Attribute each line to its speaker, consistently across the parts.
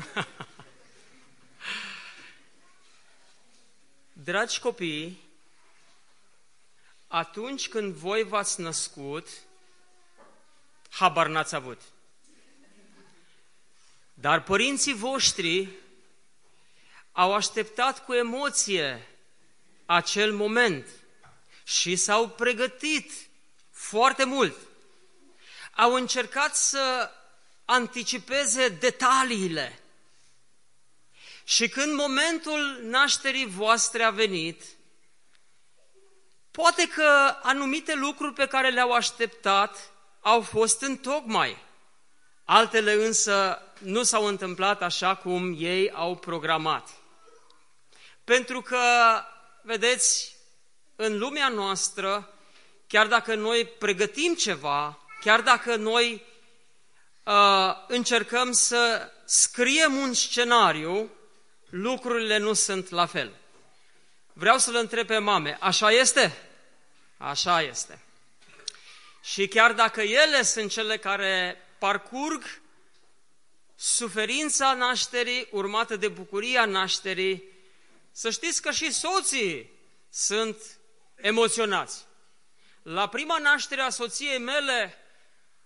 Speaker 1: Dragi copii, atunci când voi v-ați născut, habar n-ați avut. Dar părinții voștri au așteptat cu emoție acel moment și s-au pregătit foarte mult. Au încercat să anticipeze detaliile. Și când momentul nașterii voastre a venit, poate că anumite lucruri pe care le-au așteptat au fost în tocmai. Altele însă nu s-au întâmplat așa cum ei au programat. Pentru că, vedeți, în lumea noastră, chiar dacă noi pregătim ceva, chiar dacă noi uh, încercăm să scriem un scenariu, lucrurile nu sunt la fel. Vreau să-l întreb pe mame, așa este? Așa este. Și chiar dacă ele sunt cele care parcurg suferința nașterii urmată de bucuria nașterii, să știți că și soții sunt emoționați. La prima naștere a soției mele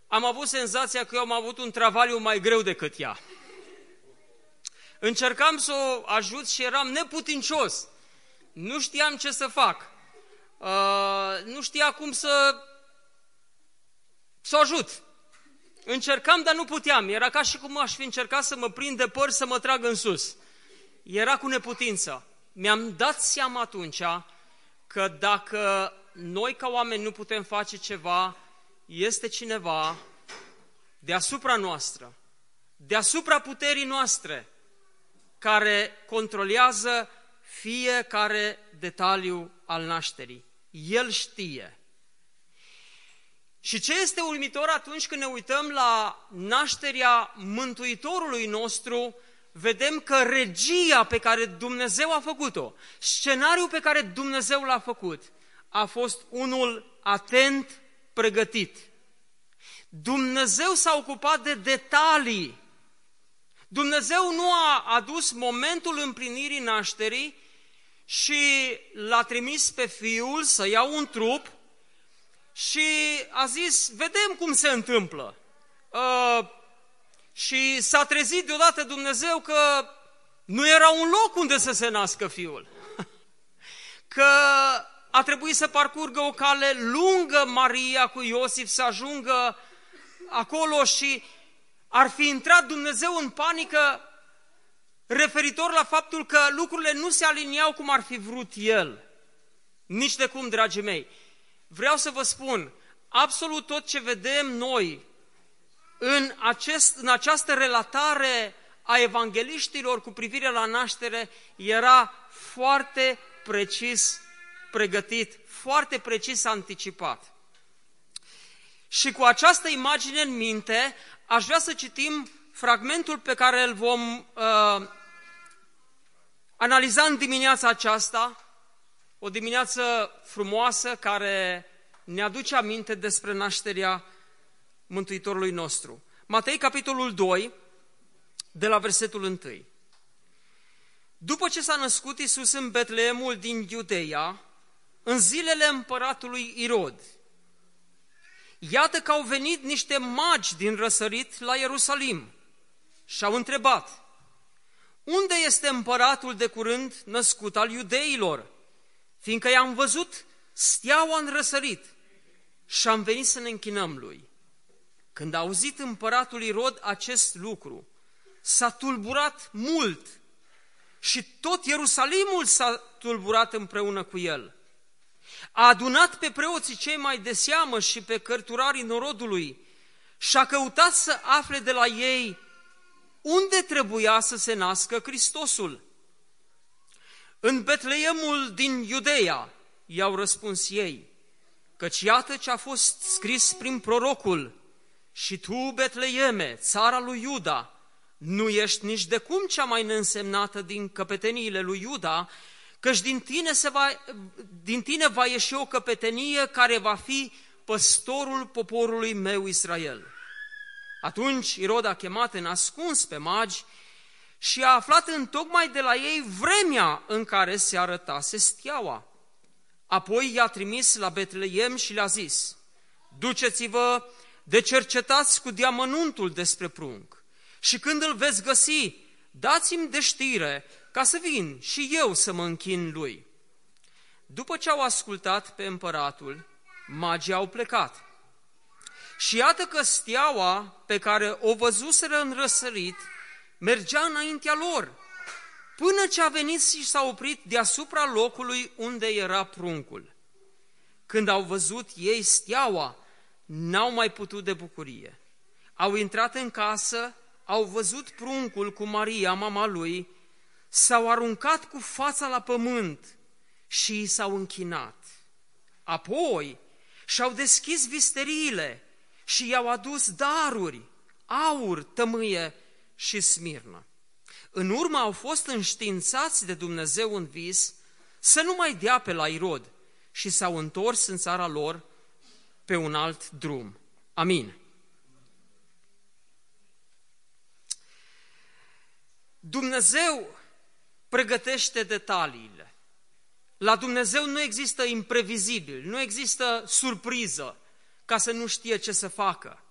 Speaker 1: am avut senzația că eu am avut un travaliu mai greu decât ea. Încercam să o ajut și eram neputincios. Nu știam ce să fac. Uh, nu știa cum să, să o ajut. Încercam, dar nu puteam. Era ca și cum aș fi încercat să mă prind de păr să mă trag în sus. Era cu neputință. Mi-am dat seama atunci că dacă noi ca oameni nu putem face ceva, este cineva deasupra noastră, deasupra puterii noastre, care controlează fiecare detaliu al nașterii. El știe. Și ce este uimitor atunci când ne uităm la nașterea Mântuitorului nostru, vedem că regia pe care Dumnezeu a făcut-o, scenariul pe care Dumnezeu l-a făcut, a fost unul atent pregătit. Dumnezeu s-a ocupat de detalii. Dumnezeu nu a adus momentul împlinirii nașterii și l-a trimis pe fiul să ia un trup și a zis, vedem cum se întâmplă. Uh, și s-a trezit deodată Dumnezeu că nu era un loc unde să se nască fiul. Că a trebuit să parcurgă o cale lungă Maria cu Iosif să ajungă acolo și ar fi intrat Dumnezeu în panică referitor la faptul că lucrurile nu se aliniau cum ar fi vrut El. Nici de cum, dragii mei. Vreau să vă spun, absolut tot ce vedem noi în, acest, în această relatare a evangeliștilor cu privire la naștere era foarte precis pregătit, foarte precis anticipat. Și cu această imagine în minte, aș vrea să citim fragmentul pe care îl vom uh, analiza în dimineața aceasta, o dimineață frumoasă care ne aduce aminte despre nașterea Mântuitorului nostru. Matei, capitolul 2, de la versetul 1. După ce s-a născut Isus în Betleemul din Iudeia, în zilele împăratului Irod, iată că au venit niște magi din răsărit la Ierusalim și au întrebat, unde este împăratul de curând născut al iudeilor? Fiindcă i-am văzut steaua în răsărit și am venit să ne închinăm lui. Când a auzit împăratul Irod acest lucru, s-a tulburat mult și tot Ierusalimul s-a tulburat împreună cu el. A adunat pe preoții cei mai de seamă și pe cărturarii norodului și a căutat să afle de la ei unde trebuia să se nască Hristosul? În Betleemul din Iudeea, i-au răspuns ei, căci iată ce a fost scris prin prorocul, și tu, Betleeme, țara lui Iuda, nu ești nici de cum cea mai neînsemnată din căpeteniile lui Iuda, căci din tine, se va, din tine va ieși o căpetenie care va fi păstorul poporului meu Israel. Atunci Irod a chemat în ascuns pe magi și a aflat în tocmai de la ei vremea în care se arătase steaua. Apoi i-a trimis la Betleem și le-a zis, duceți-vă de cercetați cu diamănuntul despre prunc și când îl veți găsi, dați-mi de știre ca să vin și eu să mă închin lui. După ce au ascultat pe împăratul, magii au plecat. Și iată că steaua pe care o văzuseră în răsărit mergea înaintea lor, până ce a venit și s-a oprit deasupra locului unde era pruncul. Când au văzut ei steaua, n-au mai putut de bucurie. Au intrat în casă, au văzut pruncul cu Maria, mama lui, s-au aruncat cu fața la pământ și s-au închinat. Apoi și-au deschis visteriile și i-au adus daruri, aur, tămâie și smirnă. În urmă au fost înștiințați de Dumnezeu în vis să nu mai dea pe la Irod și s-au întors în țara lor pe un alt drum. Amin. Dumnezeu pregătește detaliile. La Dumnezeu nu există imprevizibil, nu există surpriză ca să nu știe ce să facă.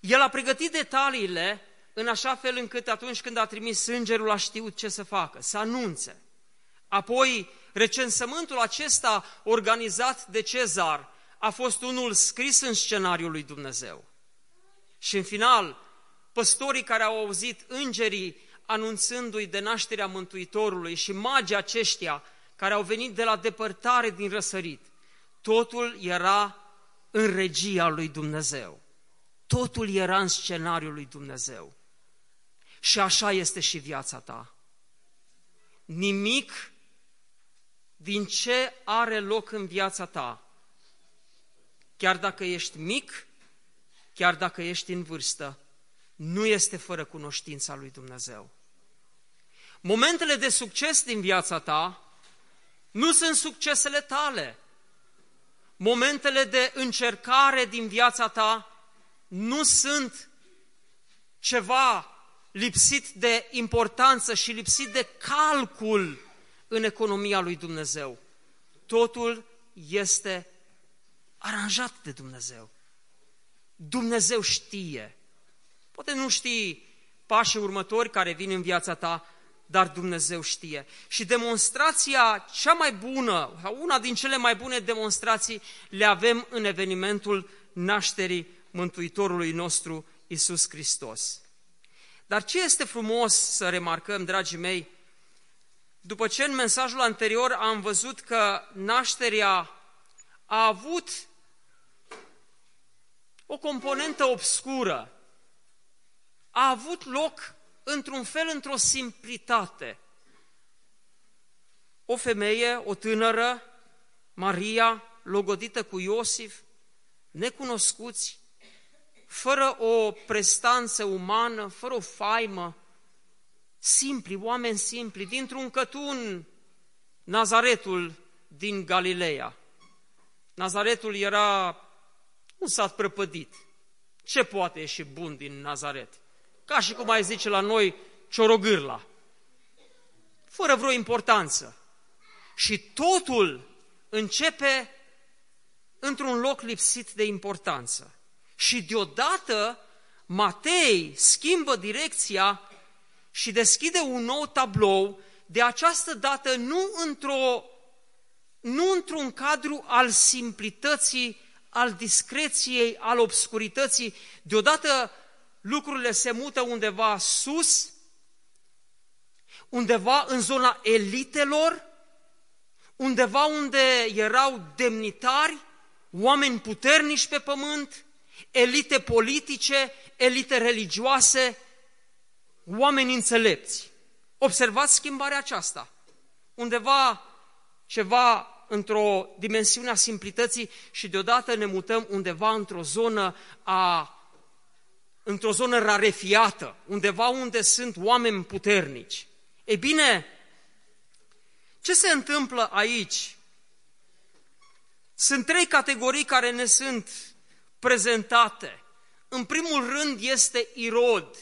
Speaker 1: El a pregătit detaliile în așa fel încât atunci când a trimis îngerul a știut ce să facă, să anunțe. Apoi, recensământul acesta organizat de Cezar a fost unul scris în scenariul lui Dumnezeu. Și în final, păstorii care au auzit îngerii anunțându-i de nașterea Mântuitorului și magii aceștia care au venit de la depărtare din răsărit, totul era în regia lui Dumnezeu. Totul era în scenariul lui Dumnezeu. Și așa este și viața ta. Nimic din ce are loc în viața ta, chiar dacă ești mic, chiar dacă ești în vârstă, nu este fără cunoștința lui Dumnezeu. Momentele de succes din viața ta nu sunt succesele tale. Momentele de încercare din viața ta nu sunt ceva lipsit de importanță și lipsit de calcul în economia lui Dumnezeu. Totul este aranjat de Dumnezeu. Dumnezeu știe. Poate nu știi pașii următori care vin în viața ta, dar Dumnezeu știe. Și demonstrația cea mai bună, una din cele mai bune demonstrații, le avem în evenimentul nașterii Mântuitorului nostru, Isus Hristos. Dar ce este frumos să remarcăm, dragii mei, după ce în mesajul anterior am văzut că nașterea a avut o componentă obscură, a avut loc într-un fel, într-o simplitate. O femeie, o tânără, Maria, logodită cu Iosif, necunoscuți, fără o prestanță umană, fără o faimă, simpli, oameni simpli, dintr-un cătun, Nazaretul din Galileea. Nazaretul era un sat prăpădit. Ce poate ieși bun din Nazaret? Ca și cum ai zice la noi, ciorogârla. Fără vreo importanță. Și totul începe într-un loc lipsit de importanță. Și deodată Matei schimbă direcția și deschide un nou tablou, de această dată nu, într-o, nu într-un cadru al simplității, al discreției, al obscurității, deodată lucrurile se mută undeva sus, undeva în zona elitelor, undeva unde erau demnitari, oameni puternici pe pământ, elite politice, elite religioase, oameni înțelepți. Observați schimbarea aceasta. Undeva ceva într-o dimensiune a simplității și deodată ne mutăm undeva într-o zonă a într-o zonă rarefiată, undeva unde sunt oameni puternici. E bine, ce se întâmplă aici? Sunt trei categorii care ne sunt prezentate. În primul rând este Irod,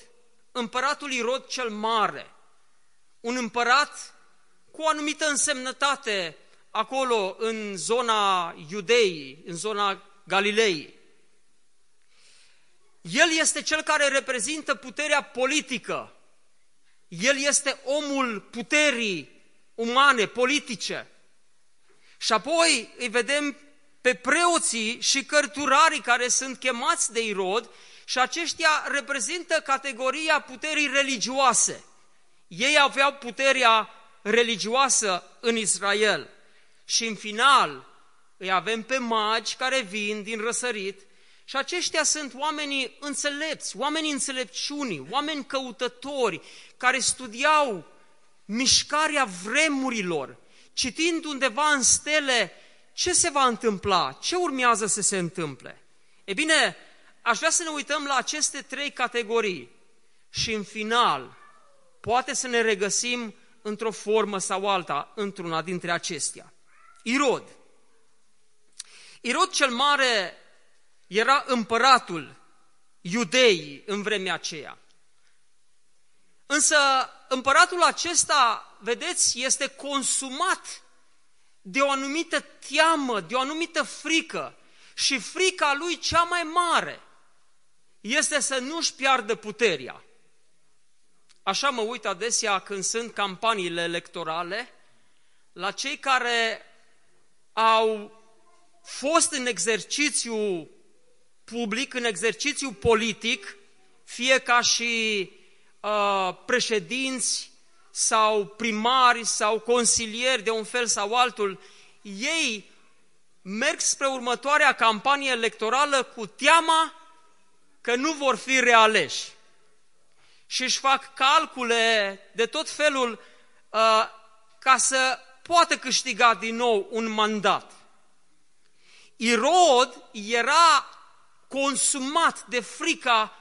Speaker 1: împăratul Irod cel mare, un împărat cu o anumită însemnătate acolo în zona Iudeii, în zona Galilei. El este cel care reprezintă puterea politică. El este omul puterii umane, politice. Și apoi îi vedem pe preoții și cărturarii care sunt chemați de Irod și aceștia reprezintă categoria puterii religioase. Ei aveau puterea religioasă în Israel. Și în final îi avem pe magi care vin din răsărit și aceștia sunt oamenii înțelepți, oamenii înțelepciunii, oameni căutători care studiau mișcarea vremurilor, citind undeva în stele ce se va întâmpla, ce urmează să se întâmple. E bine, aș vrea să ne uităm la aceste trei categorii și în final poate să ne regăsim într-o formă sau alta, într-una dintre acestea. Irod. Irod cel mare era împăratul iudeii în vremea aceea. Însă împăratul acesta, vedeți, este consumat de o anumită teamă, de o anumită frică. Și frica lui cea mai mare este să nu-și piardă puterea. Așa mă uit adesea când sunt campaniile electorale, la cei care au fost în exercițiu public, în exercițiu politic, fie ca și uh, președinți sau primari sau consilieri de un fel sau altul, ei merg spre următoarea campanie electorală cu teama că nu vor fi realeși. Și își fac calcule de tot felul uh, ca să poată câștiga din nou un mandat. Irod era consumat de frica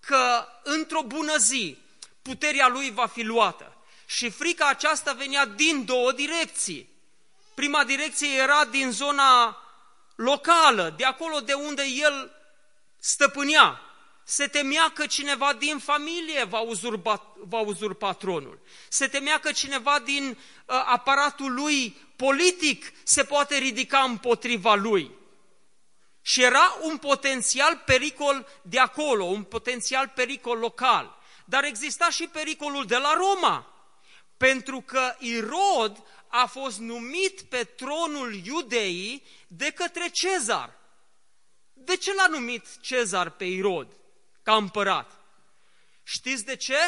Speaker 1: că într-o bună zi puterea lui va fi luată. Și frica aceasta venea din două direcții. Prima direcție era din zona locală, de acolo de unde el stăpânea. Se temea că cineva din familie va uzurpa, va uzurpa tronul. Se temea că cineva din uh, aparatul lui politic se poate ridica împotriva lui. Și era un potențial pericol de acolo, un potențial pericol local. Dar exista și pericolul de la Roma, pentru că Irod a fost numit pe tronul iudeii de către Cezar. De ce l-a numit Cezar pe Irod ca împărat? Știți de ce?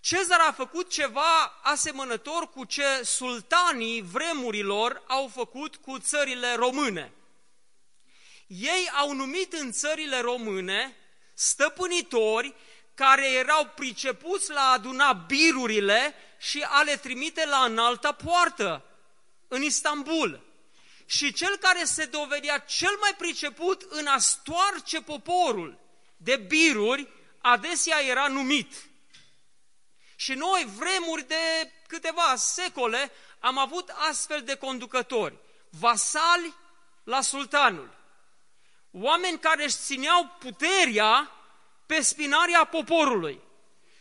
Speaker 1: Cezar a făcut ceva asemănător cu ce sultanii vremurilor au făcut cu țările române. Ei au numit în țările române stăpânitori care erau pricepuți la a aduna birurile și a le trimite la înalta poartă, în Istanbul. Și cel care se dovedea cel mai priceput în a stoarce poporul de biruri, adesea era numit. Și noi, vremuri de câteva secole, am avut astfel de conducători, vasali la sultanul, oameni care își țineau puterea pe spinarea poporului.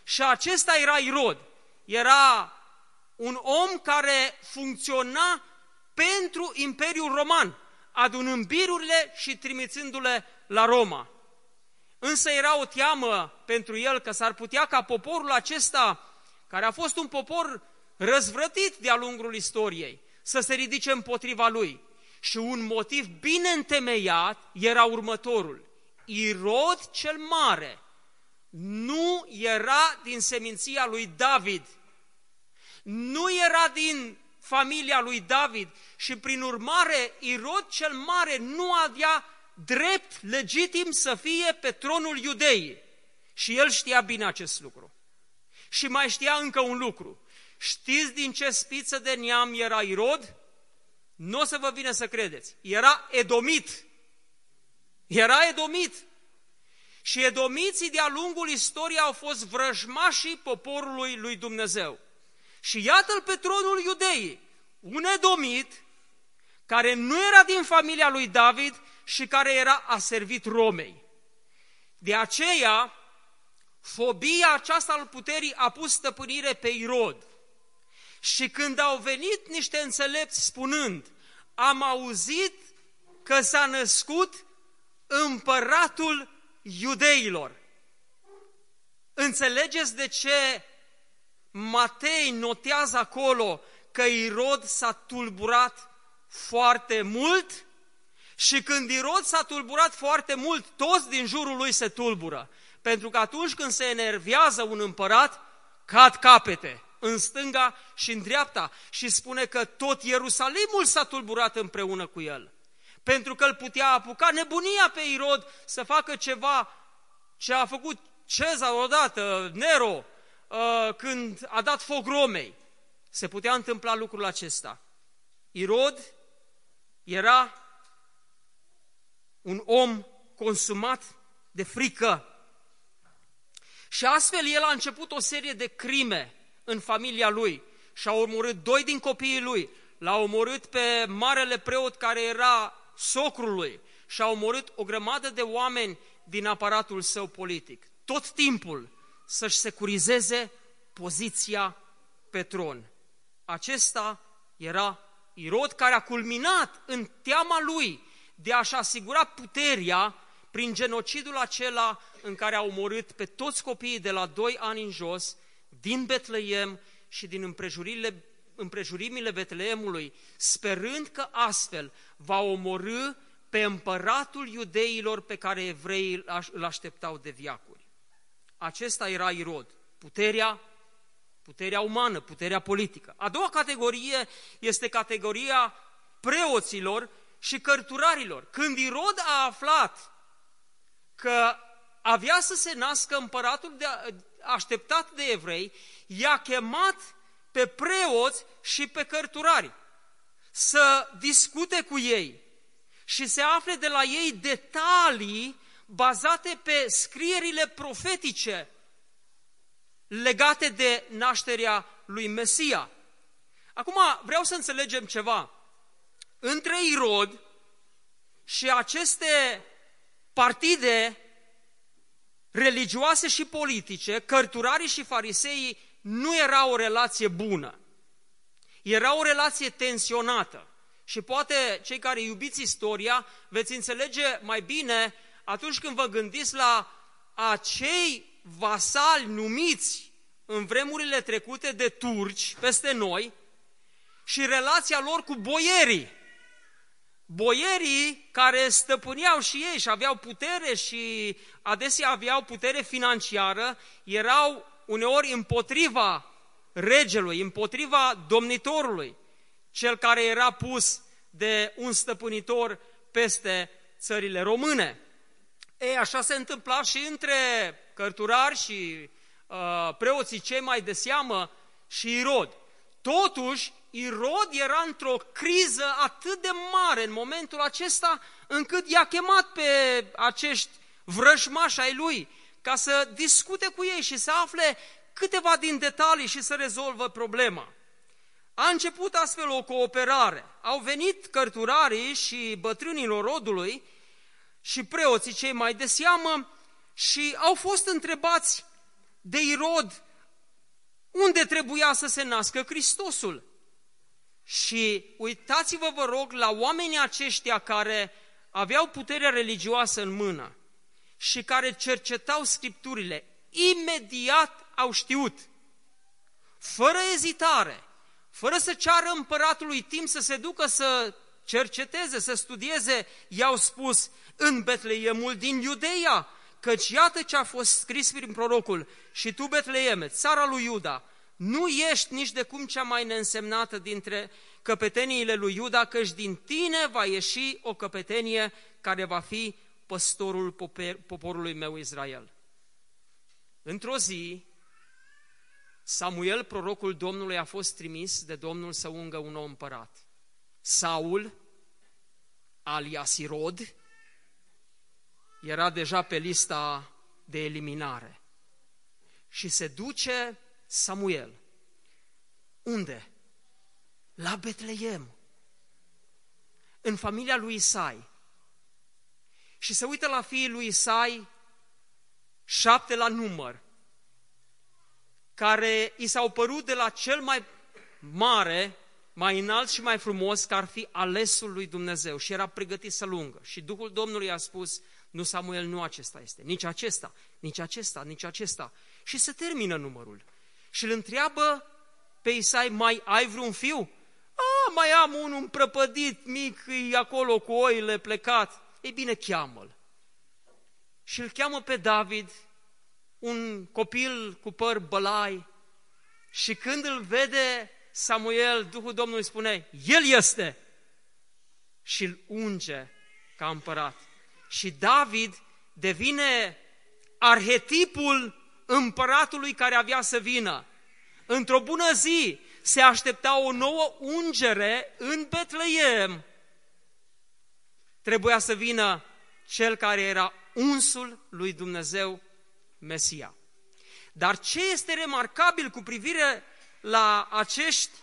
Speaker 1: Și acesta era Irod. Era un om care funcționa pentru Imperiul Roman, adunând birurile și trimițându-le la Roma. Însă era o teamă pentru el că s-ar putea ca poporul acesta, care a fost un popor răzvrătit de-a lungul istoriei, să se ridice împotriva lui. Și un motiv bine întemeiat era următorul. Irod cel mare nu era din seminția lui David, nu era din familia lui David și prin urmare Irod cel mare nu avea drept legitim să fie pe tronul iudeii. Și el știa bine acest lucru. Și mai știa încă un lucru. Știți din ce spiță de neam era Irod? Nu o să vă vină să credeți. Era edomit. Era edomit. Și edomiții de-a lungul istoriei au fost vrăjmașii poporului lui Dumnezeu. Și iată-l pe tronul iudeii, un edomit care nu era din familia lui David și care era a servit Romei. De aceea, fobia aceasta al puterii a pus stăpânire pe Irod. Și când au venit niște înțelepți spunând, am auzit că s-a născut împăratul iudeilor. Înțelegeți de ce Matei notează acolo că Irod s-a tulburat foarte mult și când Irod s-a tulburat foarte mult, toți din jurul lui se tulbură. Pentru că atunci când se enervează un împărat, cad capete în stânga și în dreapta și spune că tot Ierusalimul s-a tulburat împreună cu el. Pentru că îl putea apuca nebunia pe Irod să facă ceva ce a făcut Cezar odată, Nero, uh, când a dat foc Romei. Se putea întâmpla lucrul acesta. Irod era un om consumat de frică. Și astfel el a început o serie de crime în familia lui și a omorât doi din copiii lui. L-a omorât pe marele preot care era socrul lui și a omorât o grămadă de oameni din aparatul său politic. Tot timpul să-și securizeze poziția pe tron. Acesta era Irod care a culminat în teama lui de a-și asigura puterea prin genocidul acela în care a omorât pe toți copiii de la 2 ani în jos, din Betleem și din împrejurile, împrejurimile Betleemului, sperând că astfel va omorâ pe împăratul iudeilor pe care evreii îl așteptau de viacuri. Acesta era Irod, puterea, puterea umană, puterea politică. A doua categorie este categoria preoților și cărturarilor. Când Irod a aflat că avea să se nască împăratul de, așteptat de evrei, i-a chemat pe preoți și pe cărturari să discute cu ei și se afle de la ei detalii bazate pe scrierile profetice legate de nașterea lui Mesia. Acum vreau să înțelegem ceva. Între Irod și aceste partide religioase și politice, cărturarii și fariseii, nu era o relație bună. Era o relație tensionată. Și poate cei care iubiți istoria veți înțelege mai bine atunci când vă gândiți la acei vasali numiți în vremurile trecute de turci peste noi și relația lor cu boierii. Boierii care stăpâneau și ei și aveau putere și adesea aveau putere financiară, erau uneori împotriva regelui, împotriva domnitorului, cel care era pus de un stăpânitor peste țările române. Ei, așa se întâmpla și între cărturari și uh, preoții cei mai de seamă și Irod. Totuși, Irod era într-o criză atât de mare în momentul acesta, încât i-a chemat pe acești vrăjmași ai lui ca să discute cu ei și să afle câteva din detalii și să rezolvă problema. A început astfel o cooperare. Au venit cărturarii și bătrânilor rodului și preoții cei mai de seamă și au fost întrebați de Irod unde trebuia să se nască Hristosul. Și uitați-vă, vă rog, la oamenii aceștia care aveau puterea religioasă în mână și care cercetau Scripturile. Imediat au știut, fără ezitare, fără să ceară împăratului timp să se ducă să cerceteze, să studieze, i-au spus în Betleemul din Iudeia, căci iată ce a fost scris prin prorocul, și tu, Betleeme, țara lui Iuda, nu ești nici de cum cea mai neînsemnată dintre căpeteniile lui Iuda, căci din tine va ieși o căpetenie care va fi păstorul poporului meu Israel. într-o zi, Samuel, prorocul Domnului, a fost trimis de Domnul să ungă un om împărat. Saul, alias Irod, era deja pe lista de eliminare. Și se duce Samuel. Unde? La Betleem. În familia lui Isai. Și se uită la fiii lui Isai, șapte la număr, care i s-au părut de la cel mai mare, mai înalt și mai frumos, că ar fi alesul lui Dumnezeu și era pregătit să lungă. Și Duhul Domnului a spus, nu Samuel, nu acesta este, nici acesta, nici acesta, nici acesta. Și se termină numărul. Și îl întreabă pe Isai, mai ai vreun fiu? A, mai am unul prăpădit, mic, e acolo cu oile plecat. Ei bine, cheamă-l. Și îl cheamă pe David, un copil cu păr bălai, și când îl vede Samuel, Duhul Domnului spune, El este! Și îl unge ca împărat. Și David devine arhetipul împăratului care avea să vină. Într-o bună zi se aștepta o nouă ungere în Betleem. Trebuia să vină cel care era unsul lui Dumnezeu, Mesia. Dar ce este remarcabil cu privire la acești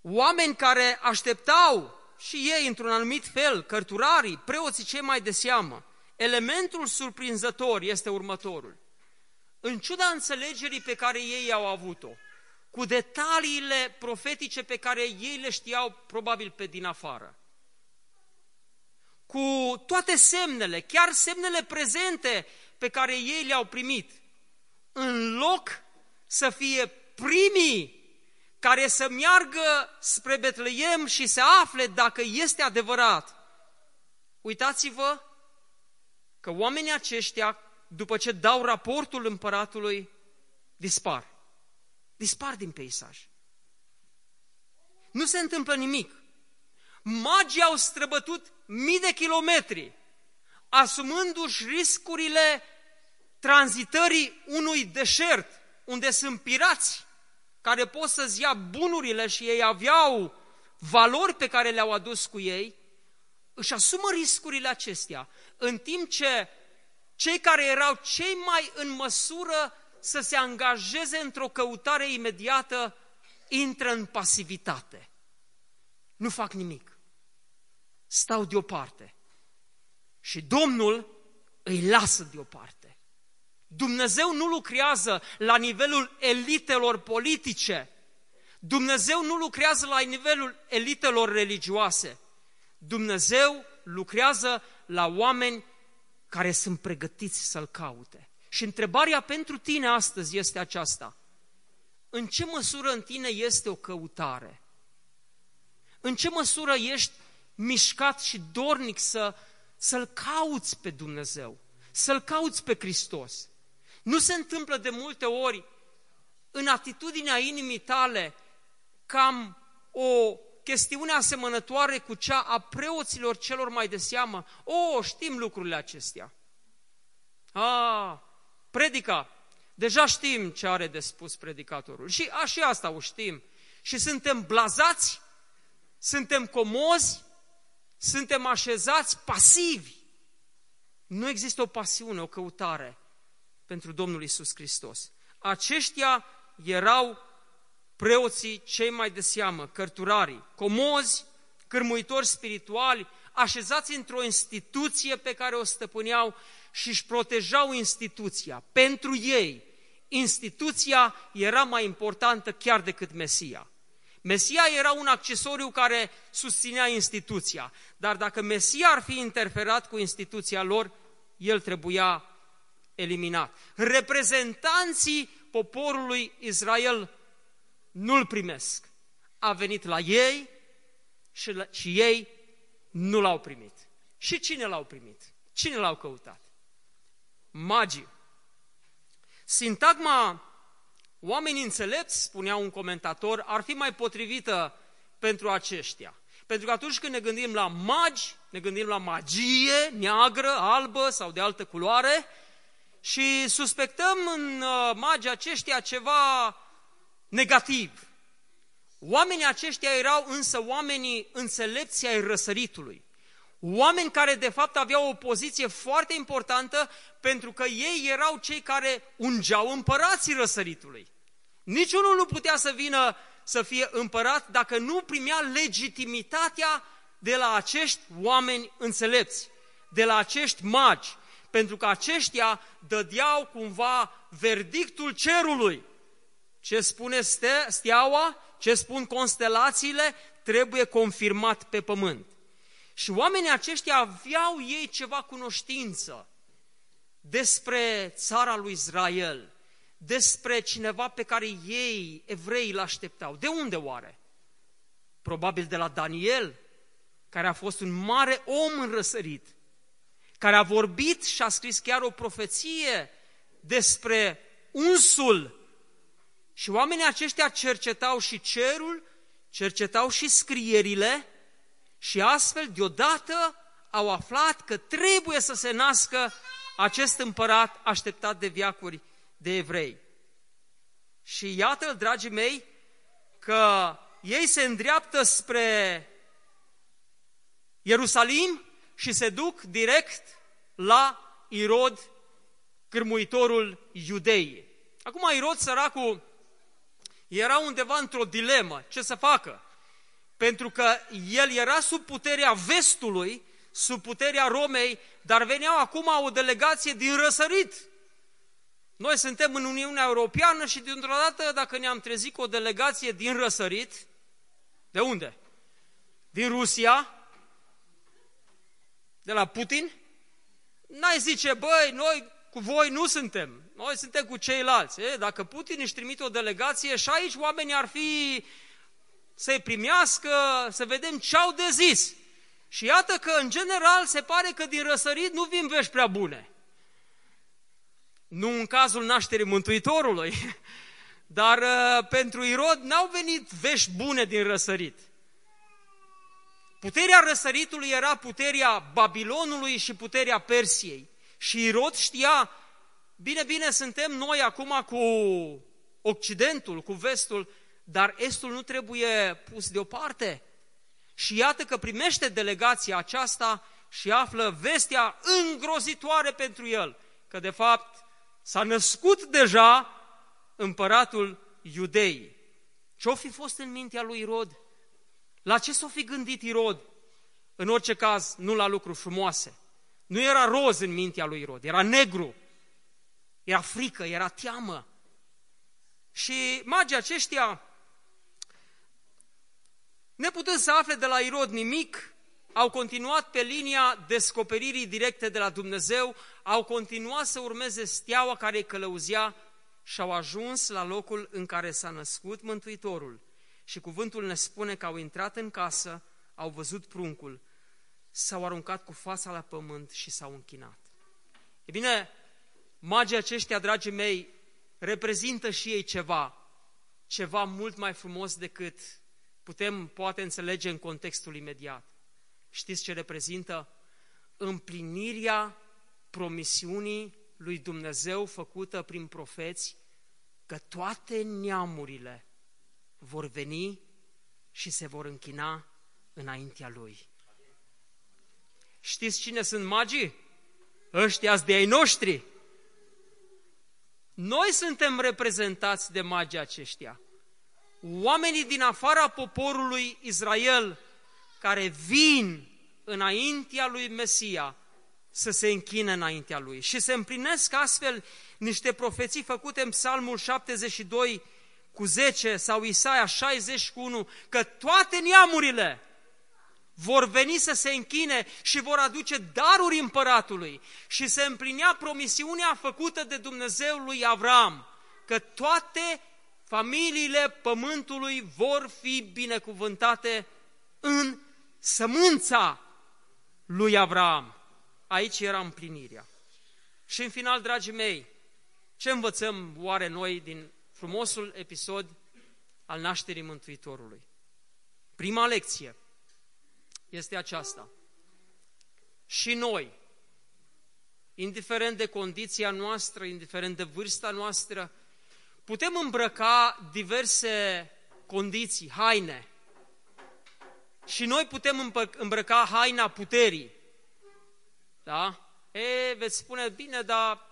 Speaker 1: oameni care așteptau și ei într-un anumit fel, cărturarii, preoții cei mai de seamă, elementul surprinzător este următorul. În ciuda înțelegerii pe care ei au avut-o, cu detaliile profetice pe care ei le știau probabil pe din afară, cu toate semnele, chiar semnele prezente pe care ei le-au primit, în loc să fie primii care să meargă spre Betleem și să afle dacă este adevărat. Uitați-vă că oamenii aceștia, după ce dau raportul împăratului, dispar. Dispar din peisaj. Nu se întâmplă nimic. Magii au străbătut mii de kilometri, asumându-și riscurile tranzitării unui deșert, unde sunt pirați, care pot să-ți ia bunurile și ei aveau valori pe care le-au adus cu ei, își asumă riscurile acestea, în timp ce cei care erau cei mai în măsură să se angajeze într-o căutare imediată, intră în pasivitate. Nu fac nimic. Stau deoparte. Și Domnul îi lasă deoparte. Dumnezeu nu lucrează la nivelul elitelor politice. Dumnezeu nu lucrează la nivelul elitelor religioase. Dumnezeu lucrează la oameni care sunt pregătiți să-L caute. Și întrebarea pentru tine astăzi este aceasta. În ce măsură în tine este o căutare? În ce măsură ești mișcat și dornic să, să-L cauți pe Dumnezeu, să-L cauți pe Hristos? Nu se întâmplă de multe ori în atitudinea inimii tale cam o chestiune asemănătoare cu cea a preoților celor mai de seamă. O, știm lucrurile acestea. A, predica. Deja știm ce are de spus predicatorul. Și, a, și asta o știm. Și suntem blazați, suntem comozi, suntem așezați pasivi. Nu există o pasiune, o căutare pentru Domnul Isus Hristos. Aceștia erau preoții cei mai de seamă, cărturarii, comozi, cârmuitori spirituali, așezați într-o instituție pe care o stăpâneau și își protejau instituția. Pentru ei, instituția era mai importantă chiar decât Mesia. Mesia era un accesoriu care susținea instituția, dar dacă Mesia ar fi interferat cu instituția lor, el trebuia eliminat. Reprezentanții poporului Israel nu-l primesc. A venit la ei și, la, și ei nu l-au primit. Și cine l-au primit? Cine l-au căutat? Magii. Sintagma oamenii înțelepți, spunea un comentator, ar fi mai potrivită pentru aceștia. Pentru că atunci când ne gândim la magi, ne gândim la magie neagră, albă sau de altă culoare, și suspectăm în uh, magii aceștia ceva negativ. Oamenii aceștia erau însă oamenii înțelepți ai răsăritului. Oameni care de fapt aveau o poziție foarte importantă pentru că ei erau cei care ungeau împărații răsăritului. Niciunul nu putea să vină să fie împărat dacă nu primea legitimitatea de la acești oameni înțelepți, de la acești magi, pentru că aceștia dădeau cumva verdictul cerului. Ce spune steaua, ce spun constelațiile, trebuie confirmat pe pământ. Și oamenii aceștia aveau ei ceva cunoștință despre țara lui Israel, despre cineva pe care ei, evrei, îl așteptau. De unde oare? Probabil de la Daniel, care a fost un mare om înrăsărit, care a vorbit și a scris chiar o profeție despre unsul. Și oamenii aceștia cercetau și cerul, cercetau și scrierile și astfel deodată au aflat că trebuie să se nască acest împărat așteptat de viacuri de evrei. Și iată, dragii mei, că ei se îndreaptă spre Ierusalim și se duc direct la Irod, cârmuitorul iudeii. Acum Irod, săracul, era undeva într-o dilemă. Ce să facă? Pentru că el era sub puterea vestului, sub puterea Romei, dar veneau acum o delegație din răsărit. Noi suntem în Uniunea Europeană și dintr-o dată, dacă ne-am trezit cu o delegație din răsărit, de unde? Din Rusia, de la Putin, n-ai zice, băi, noi cu voi nu suntem, noi suntem cu ceilalți. E, dacă Putin își trimite o delegație și aici oamenii ar fi să-i primească, să vedem ce au de zis. Și iată că, în general, se pare că din răsărit nu vin vești prea bune. Nu în cazul nașterii Mântuitorului, dar uh, pentru Irod n-au venit vești bune din răsărit. Puterea răsăritului era puterea Babilonului și puterea Persiei. Și Irod știa, bine, bine, suntem noi acum cu Occidentul, cu Vestul, dar Estul nu trebuie pus deoparte. Și iată că primește delegația aceasta și află vestea îngrozitoare pentru el, că de fapt s-a născut deja împăratul iudei. Ce-o fi fost în mintea lui Irod? La ce s-o fi gândit Irod? În orice caz, nu la lucruri frumoase. Nu era roz în mintea lui Irod, era negru. Era frică, era teamă. Și magii aceștia, neputând să afle de la Irod nimic, au continuat pe linia descoperirii directe de la Dumnezeu, au continuat să urmeze steaua care îi călăuzea și au ajuns la locul în care s-a născut Mântuitorul. Și cuvântul ne spune că au intrat în casă, au văzut pruncul, s-au aruncat cu fața la pământ și s-au închinat. E bine, magii aceștia, dragii mei, reprezintă și ei ceva, ceva mult mai frumos decât putem poate înțelege în contextul imediat. Știți ce reprezintă? Împlinirea promisiunii lui Dumnezeu făcută prin profeți că toate neamurile vor veni și se vor închina înaintea Lui. Știți cine sunt magii? Ăștia de ai noștri. Noi suntem reprezentați de magii aceștia. Oamenii din afara poporului Israel care vin înaintea lui Mesia să se închine înaintea lui. Și se împlinesc astfel niște profeții făcute în Psalmul 72 cu 10 sau Isaia 61, că toate neamurile vor veni să se închine și vor aduce daruri împăratului și se împlinea promisiunea făcută de Dumnezeu lui Avram, că toate familiile pământului vor fi binecuvântate în sămânța lui Avram. Aici era împlinirea. Și în final, dragii mei, ce învățăm oare noi din frumosul episod al nașterii Mântuitorului? Prima lecție este aceasta. Și noi, indiferent de condiția noastră, indiferent de vârsta noastră, putem îmbrăca diverse condiții, haine. Și noi putem îmbrăca haina puterii. Da? E, veți spune, bine, dar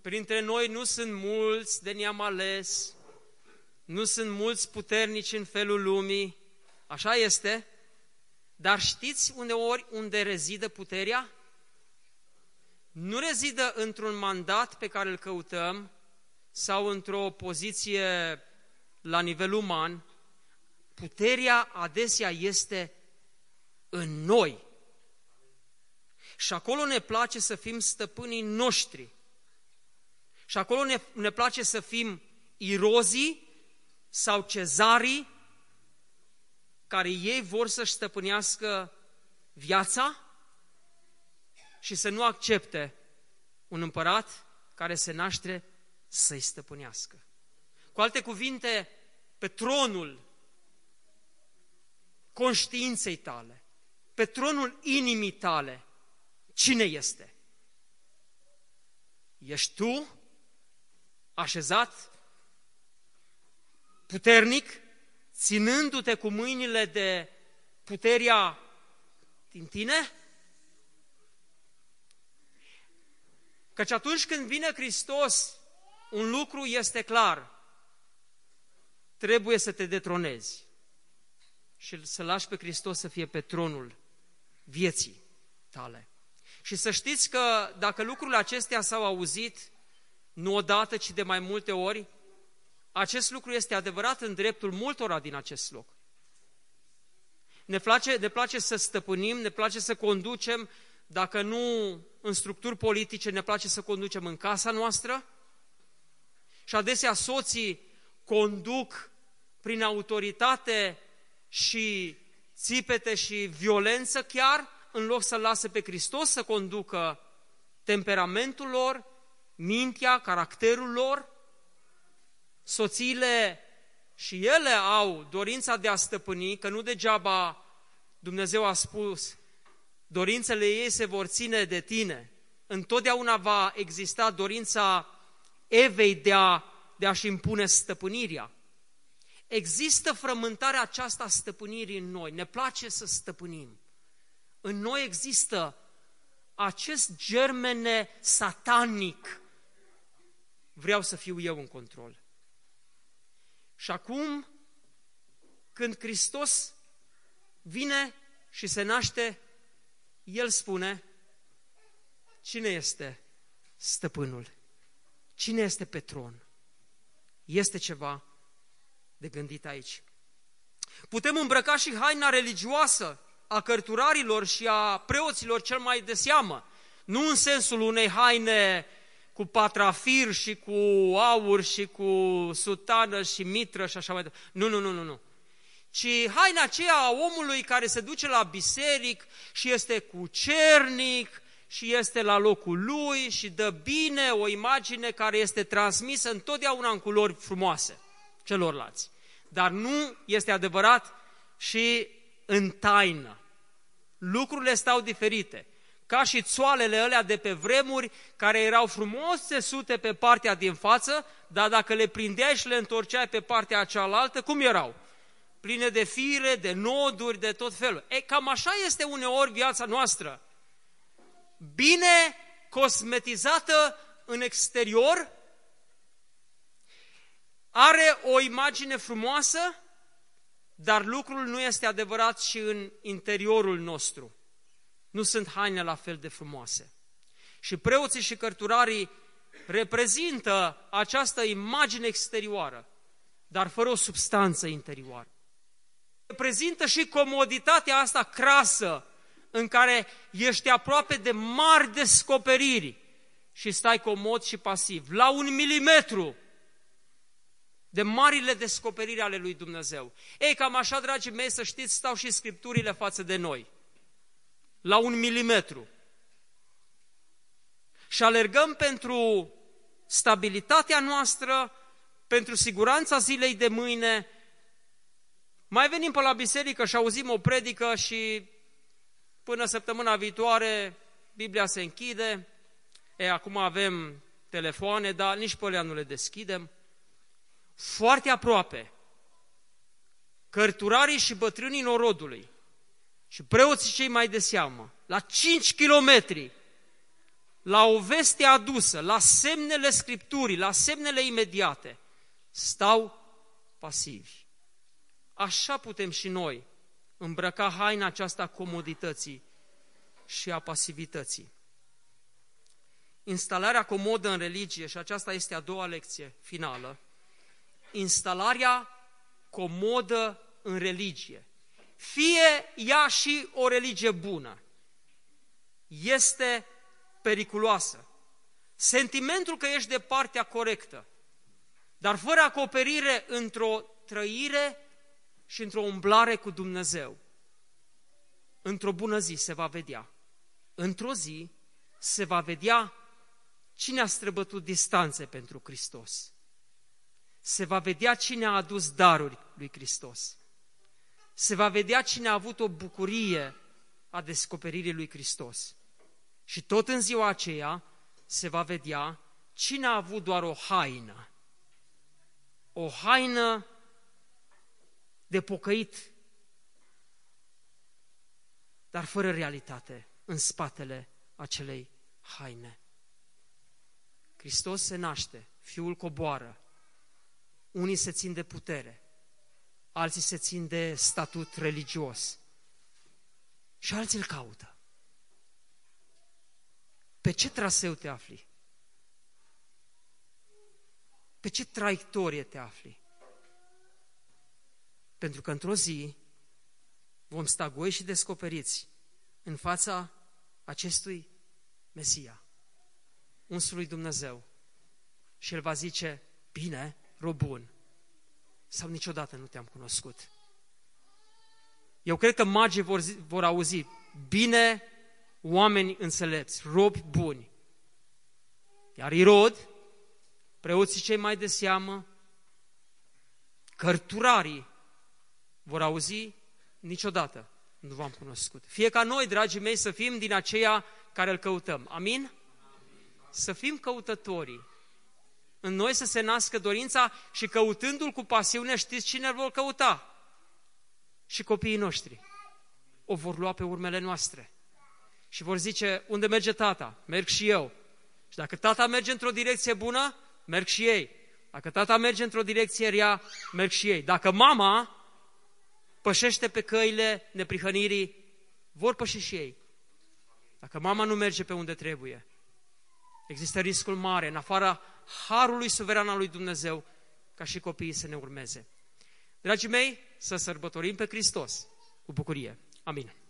Speaker 1: printre noi nu sunt mulți de ne-am ales, nu sunt mulți puternici în felul lumii, așa este, dar știți uneori unde rezidă puterea? Nu rezidă într-un mandat pe care îl căutăm sau într-o poziție la nivel uman. Puterea adesea este în noi. Și acolo ne place să fim stăpânii noștri. Și acolo ne, ne place să fim irozii sau cezarii care ei vor să-și stăpânească viața și să nu accepte un împărat care se naște să-i stăpânească. Cu alte cuvinte, pe tronul conștiinței tale, pe tronul inimii tale, cine este? Ești tu așezat, puternic, ținându-te cu mâinile de puterea din tine? Căci atunci când vine Hristos, un lucru este clar. Trebuie să te detronezi și să lași pe Hristos să fie pe tronul vieții tale. Și să știți că dacă lucrurile acestea s-au auzit, nu odată, ci de mai multe ori, acest lucru este adevărat în dreptul multora din acest loc. Ne place, ne place să stăpânim, ne place să conducem, dacă nu în structuri politice, ne place să conducem în casa noastră. Și adesea soții conduc prin autoritate și țipete și violență chiar, în loc să lase pe Hristos să conducă temperamentul lor, mintea, caracterul lor, soțiile și ele au dorința de a stăpâni, că nu degeaba Dumnezeu a spus, dorințele ei se vor ține de tine. Întotdeauna va exista dorința Evei de, a, de a-și impune stăpânirea. Există frământarea aceasta a stăpânirii în noi. Ne place să stăpânim. În noi există acest germene satanic. Vreau să fiu eu în control. Și acum, când Hristos vine și se naște, El spune, cine este stăpânul? Cine este pe tron? Este ceva de gândit aici. Putem îmbrăca și haina religioasă a cărturarilor și a preoților cel mai de seamă. Nu în sensul unei haine cu patrafir și cu aur și cu sutană și mitră și așa mai departe. Nu, nu, nu, nu, nu. Ci haina aceea a omului care se duce la biseric și este cu cernic și este la locul lui și dă bine o imagine care este transmisă întotdeauna în culori frumoase celorlalți. Dar nu este adevărat și în taină. Lucrurile stau diferite ca și țoalele alea de pe vremuri, care erau frumos țesute pe partea din față, dar dacă le prindeai și le întorceai pe partea cealaltă, cum erau? Pline de fire, de noduri, de tot felul. E, cam așa este uneori viața noastră. Bine cosmetizată în exterior, are o imagine frumoasă, dar lucrul nu este adevărat și în interiorul nostru nu sunt haine la fel de frumoase. Și preoții și cărturarii reprezintă această imagine exterioară, dar fără o substanță interioară. Reprezintă și comoditatea asta crasă în care ești aproape de mari descoperiri și stai comod și pasiv, la un milimetru de marile descoperiri ale lui Dumnezeu. Ei, cam așa, dragii mei, să știți, stau și scripturile față de noi la un milimetru. Și alergăm pentru stabilitatea noastră, pentru siguranța zilei de mâine. Mai venim pe la biserică și auzim o predică și până săptămâna viitoare Biblia se închide E, acum avem telefoane, dar nici pe alea nu le deschidem. Foarte aproape, cărturarii și bătrânii norodului și preoții cei mai de seamă, la 5 kilometri, la o veste adusă, la semnele Scripturii, la semnele imediate, stau pasivi. Așa putem și noi îmbrăca haina aceasta comodității și a pasivității. Instalarea comodă în religie, și aceasta este a doua lecție finală, instalarea comodă în religie, fie ea și o religie bună, este periculoasă. Sentimentul că ești de partea corectă, dar fără acoperire într-o trăire și într-o umblare cu Dumnezeu. Într-o bună zi se va vedea. Într-o zi se va vedea cine a străbătut distanțe pentru Hristos. Se va vedea cine a adus daruri lui Hristos. Se va vedea cine a avut o bucurie a descoperirii lui Hristos. Și tot în ziua aceea se va vedea cine a avut doar o haină. O haină de pocăit, dar fără realitate în spatele acelei haine. Hristos se naște, Fiul coboară, unii se țin de putere, alții se țin de statut religios și alții îl caută. Pe ce traseu te afli? Pe ce traiectorie te afli? Pentru că într-o zi vom sta goi și descoperiți în fața acestui Mesia, unsului Dumnezeu. Și El va zice, bine, rob bun, sau niciodată nu te-am cunoscut. Eu cred că magii vor, zi, vor auzi, bine, oameni înțelepți, robi buni. Iar Irod, preoții cei mai de seamă, cărturarii, vor auzi, niciodată nu v-am cunoscut. Fie ca noi, dragii mei, să fim din aceia care îl căutăm. Amin? Să fim căutătorii. În noi să se nască dorința și căutându-l cu pasiune, știți cine îl vor căuta? Și copiii noștri. O vor lua pe urmele noastre. Și vor zice, unde merge tata? Merg și eu. Și dacă tata merge într-o direcție bună, merg și ei. Dacă tata merge într-o direcție rea, merg și ei. Dacă mama pășește pe căile neprihănirii, vor păși și ei. Dacă mama nu merge pe unde trebuie, există riscul mare, în afara harului suveran al lui Dumnezeu, ca și copiii să ne urmeze. Dragii mei, să sărbătorim pe Hristos cu bucurie. Amin.